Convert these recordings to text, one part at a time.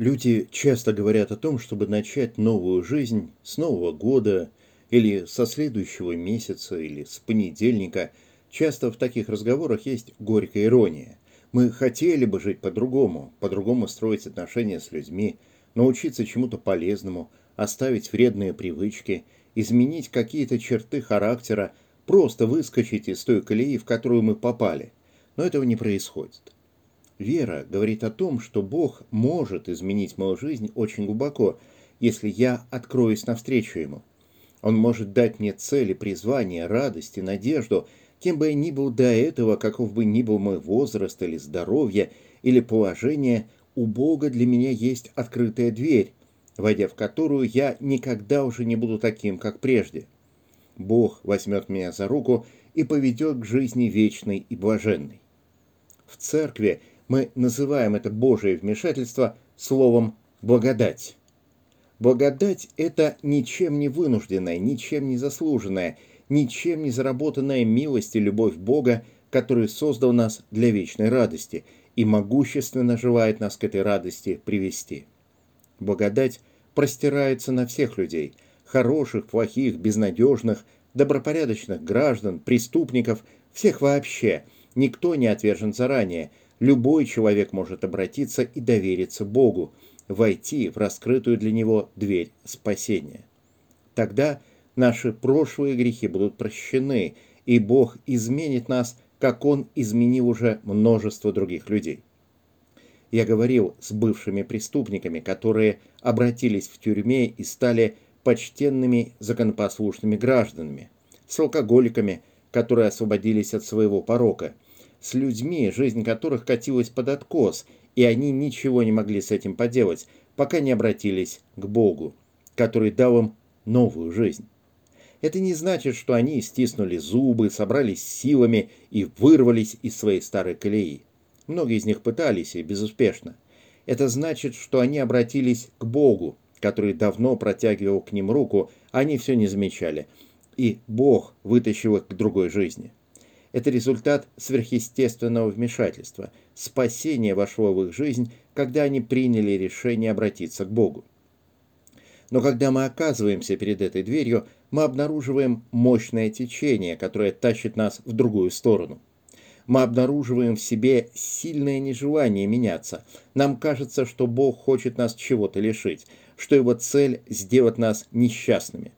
Люди часто говорят о том, чтобы начать новую жизнь с Нового года или со следующего месяца или с понедельника. Часто в таких разговорах есть горькая ирония. Мы хотели бы жить по-другому, по-другому строить отношения с людьми, научиться чему-то полезному, оставить вредные привычки, изменить какие-то черты характера, просто выскочить из той колеи, в которую мы попали. Но этого не происходит. Вера говорит о том, что Бог может изменить мою жизнь очень глубоко, если я откроюсь навстречу Ему. Он может дать мне цели, призвание, радость и надежду, кем бы я ни был до этого, каков бы ни был мой возраст или здоровье, или положение, у Бога для меня есть открытая дверь, войдя в которую я никогда уже не буду таким, как прежде. Бог возьмет меня за руку и поведет к жизни вечной и блаженной. В церкви мы называем это Божие вмешательство словом «благодать». Благодать – это ничем не вынужденная, ничем не заслуженная, ничем не заработанная милость и любовь Бога, который создал нас для вечной радости и могущественно желает нас к этой радости привести. Благодать простирается на всех людей – хороших, плохих, безнадежных, добропорядочных граждан, преступников, всех вообще. Никто не отвержен заранее – Любой человек может обратиться и довериться Богу, войти в раскрытую для него дверь спасения. Тогда наши прошлые грехи будут прощены, и Бог изменит нас, как Он изменил уже множество других людей. Я говорил с бывшими преступниками, которые обратились в тюрьме и стали почтенными законопослушными гражданами, с алкоголиками, которые освободились от своего порока – с людьми, жизнь которых катилась под откос, и они ничего не могли с этим поделать, пока не обратились к Богу, который дал им новую жизнь. Это не значит, что они стиснули зубы, собрались силами и вырвались из своей старой колеи. Многие из них пытались и безуспешно. Это значит, что они обратились к Богу, который давно протягивал к ним руку, а они все не замечали. И Бог вытащил их к другой жизни. Это результат сверхъестественного вмешательства. Спасение вошло в их жизнь, когда они приняли решение обратиться к Богу. Но когда мы оказываемся перед этой дверью, мы обнаруживаем мощное течение, которое тащит нас в другую сторону. Мы обнаруживаем в себе сильное нежелание меняться. Нам кажется, что Бог хочет нас чего-то лишить, что его цель – сделать нас несчастными.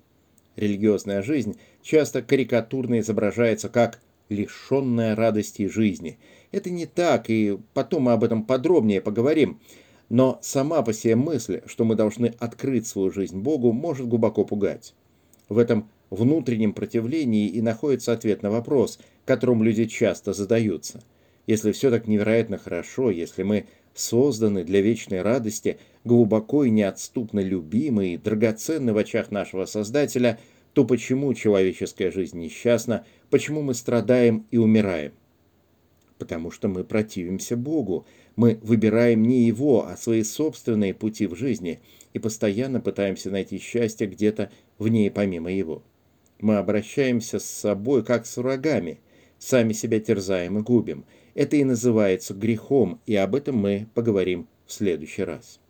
Религиозная жизнь часто карикатурно изображается как лишенная радости жизни. Это не так, и потом мы об этом подробнее поговорим. Но сама по себе мысль, что мы должны открыть свою жизнь Богу, может глубоко пугать. В этом внутреннем противлении и находится ответ на вопрос, которым люди часто задаются. Если все так невероятно хорошо, если мы созданы для вечной радости, глубоко и неотступно любимы и драгоценны в очах нашего Создателя – то почему человеческая жизнь несчастна, почему мы страдаем и умираем? Потому что мы противимся Богу, мы выбираем не Его, а свои собственные пути в жизни и постоянно пытаемся найти счастье где-то вне и помимо Его. Мы обращаемся с собой как с врагами, сами себя терзаем и губим. Это и называется грехом, и об этом мы поговорим в следующий раз.